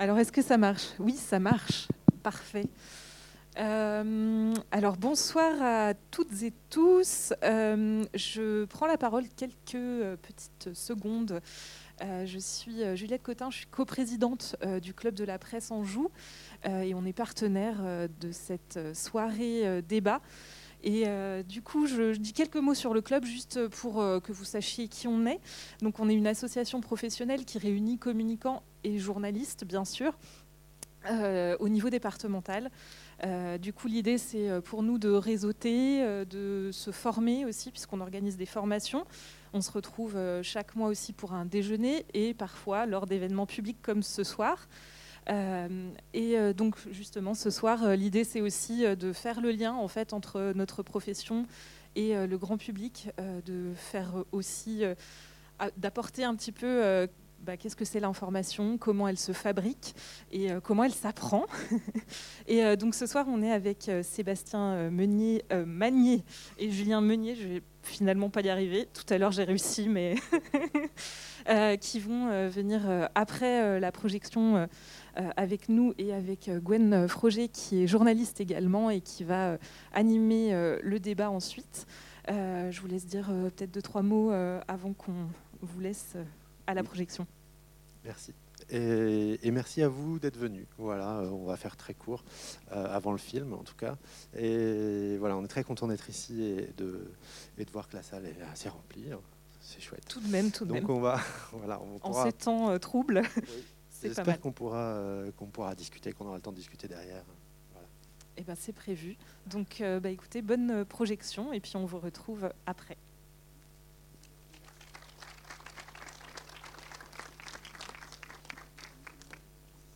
Alors, est-ce que ça marche? Oui, ça marche. Parfait. Euh, alors, bonsoir à toutes et tous. Euh, je prends la parole quelques euh, petites secondes. je suis Juliette Cotin, je suis coprésidente du Club de la Presse Anjou et on est partenaire de cette soirée débat. Et du coup, je, dis quelques mots sur le club juste pour que vous sachiez qui on est. Donc, on est une association professionnelle qui réunit communicants et journalistes, bien sûr, euh, au niveau départemental. Euh, du coup, l'idée, c'est euh, pour nous de réseauter, de se former aussi, puisqu'on organise des formations. On se retrouve chaque mois aussi pour un déjeuner et parfois lors d'événements publics comme ce soir. Et donc, justement, ce soir, l'idée, c'est aussi de faire le lien en fait entre notre profession et le grand public, de faire aussi d'apporter un petit peu bah, qu'est-ce que c'est l'information, comment elle se fabrique et euh, comment elle s'apprend. et euh, donc ce soir, on est avec euh, Sébastien Meunier, Magnier et Julien Meunier. Je vais finalement pas y arriver. Tout à l'heure, j'ai réussi, mais qui vont venir après la projection avec nous et avec Gwen Froger, qui est journaliste également et qui va animer le débat ensuite. je vous laisse dire peut-être deux, trois mots avant qu'on vous laisse à la projection. Merci. Et, merci à vous d'être venus. Voilà, euh, on va faire très court euh, avant le film en tout cas. Et voilà, on est très content d'être ici et de, et de voir que la salle est assez remplie. C'est chouette. Tout de même, tout de Donc même. on va, voilà, on pourra... En ces temps euh, troubles. J'espère qu'on pourra, qu'on pourra discuter, qu'on aura le temps de discuter derrière. Eh ben, c'est prévu. Donc, bah, écoutez, bonne projection et puis on vous retrouve après.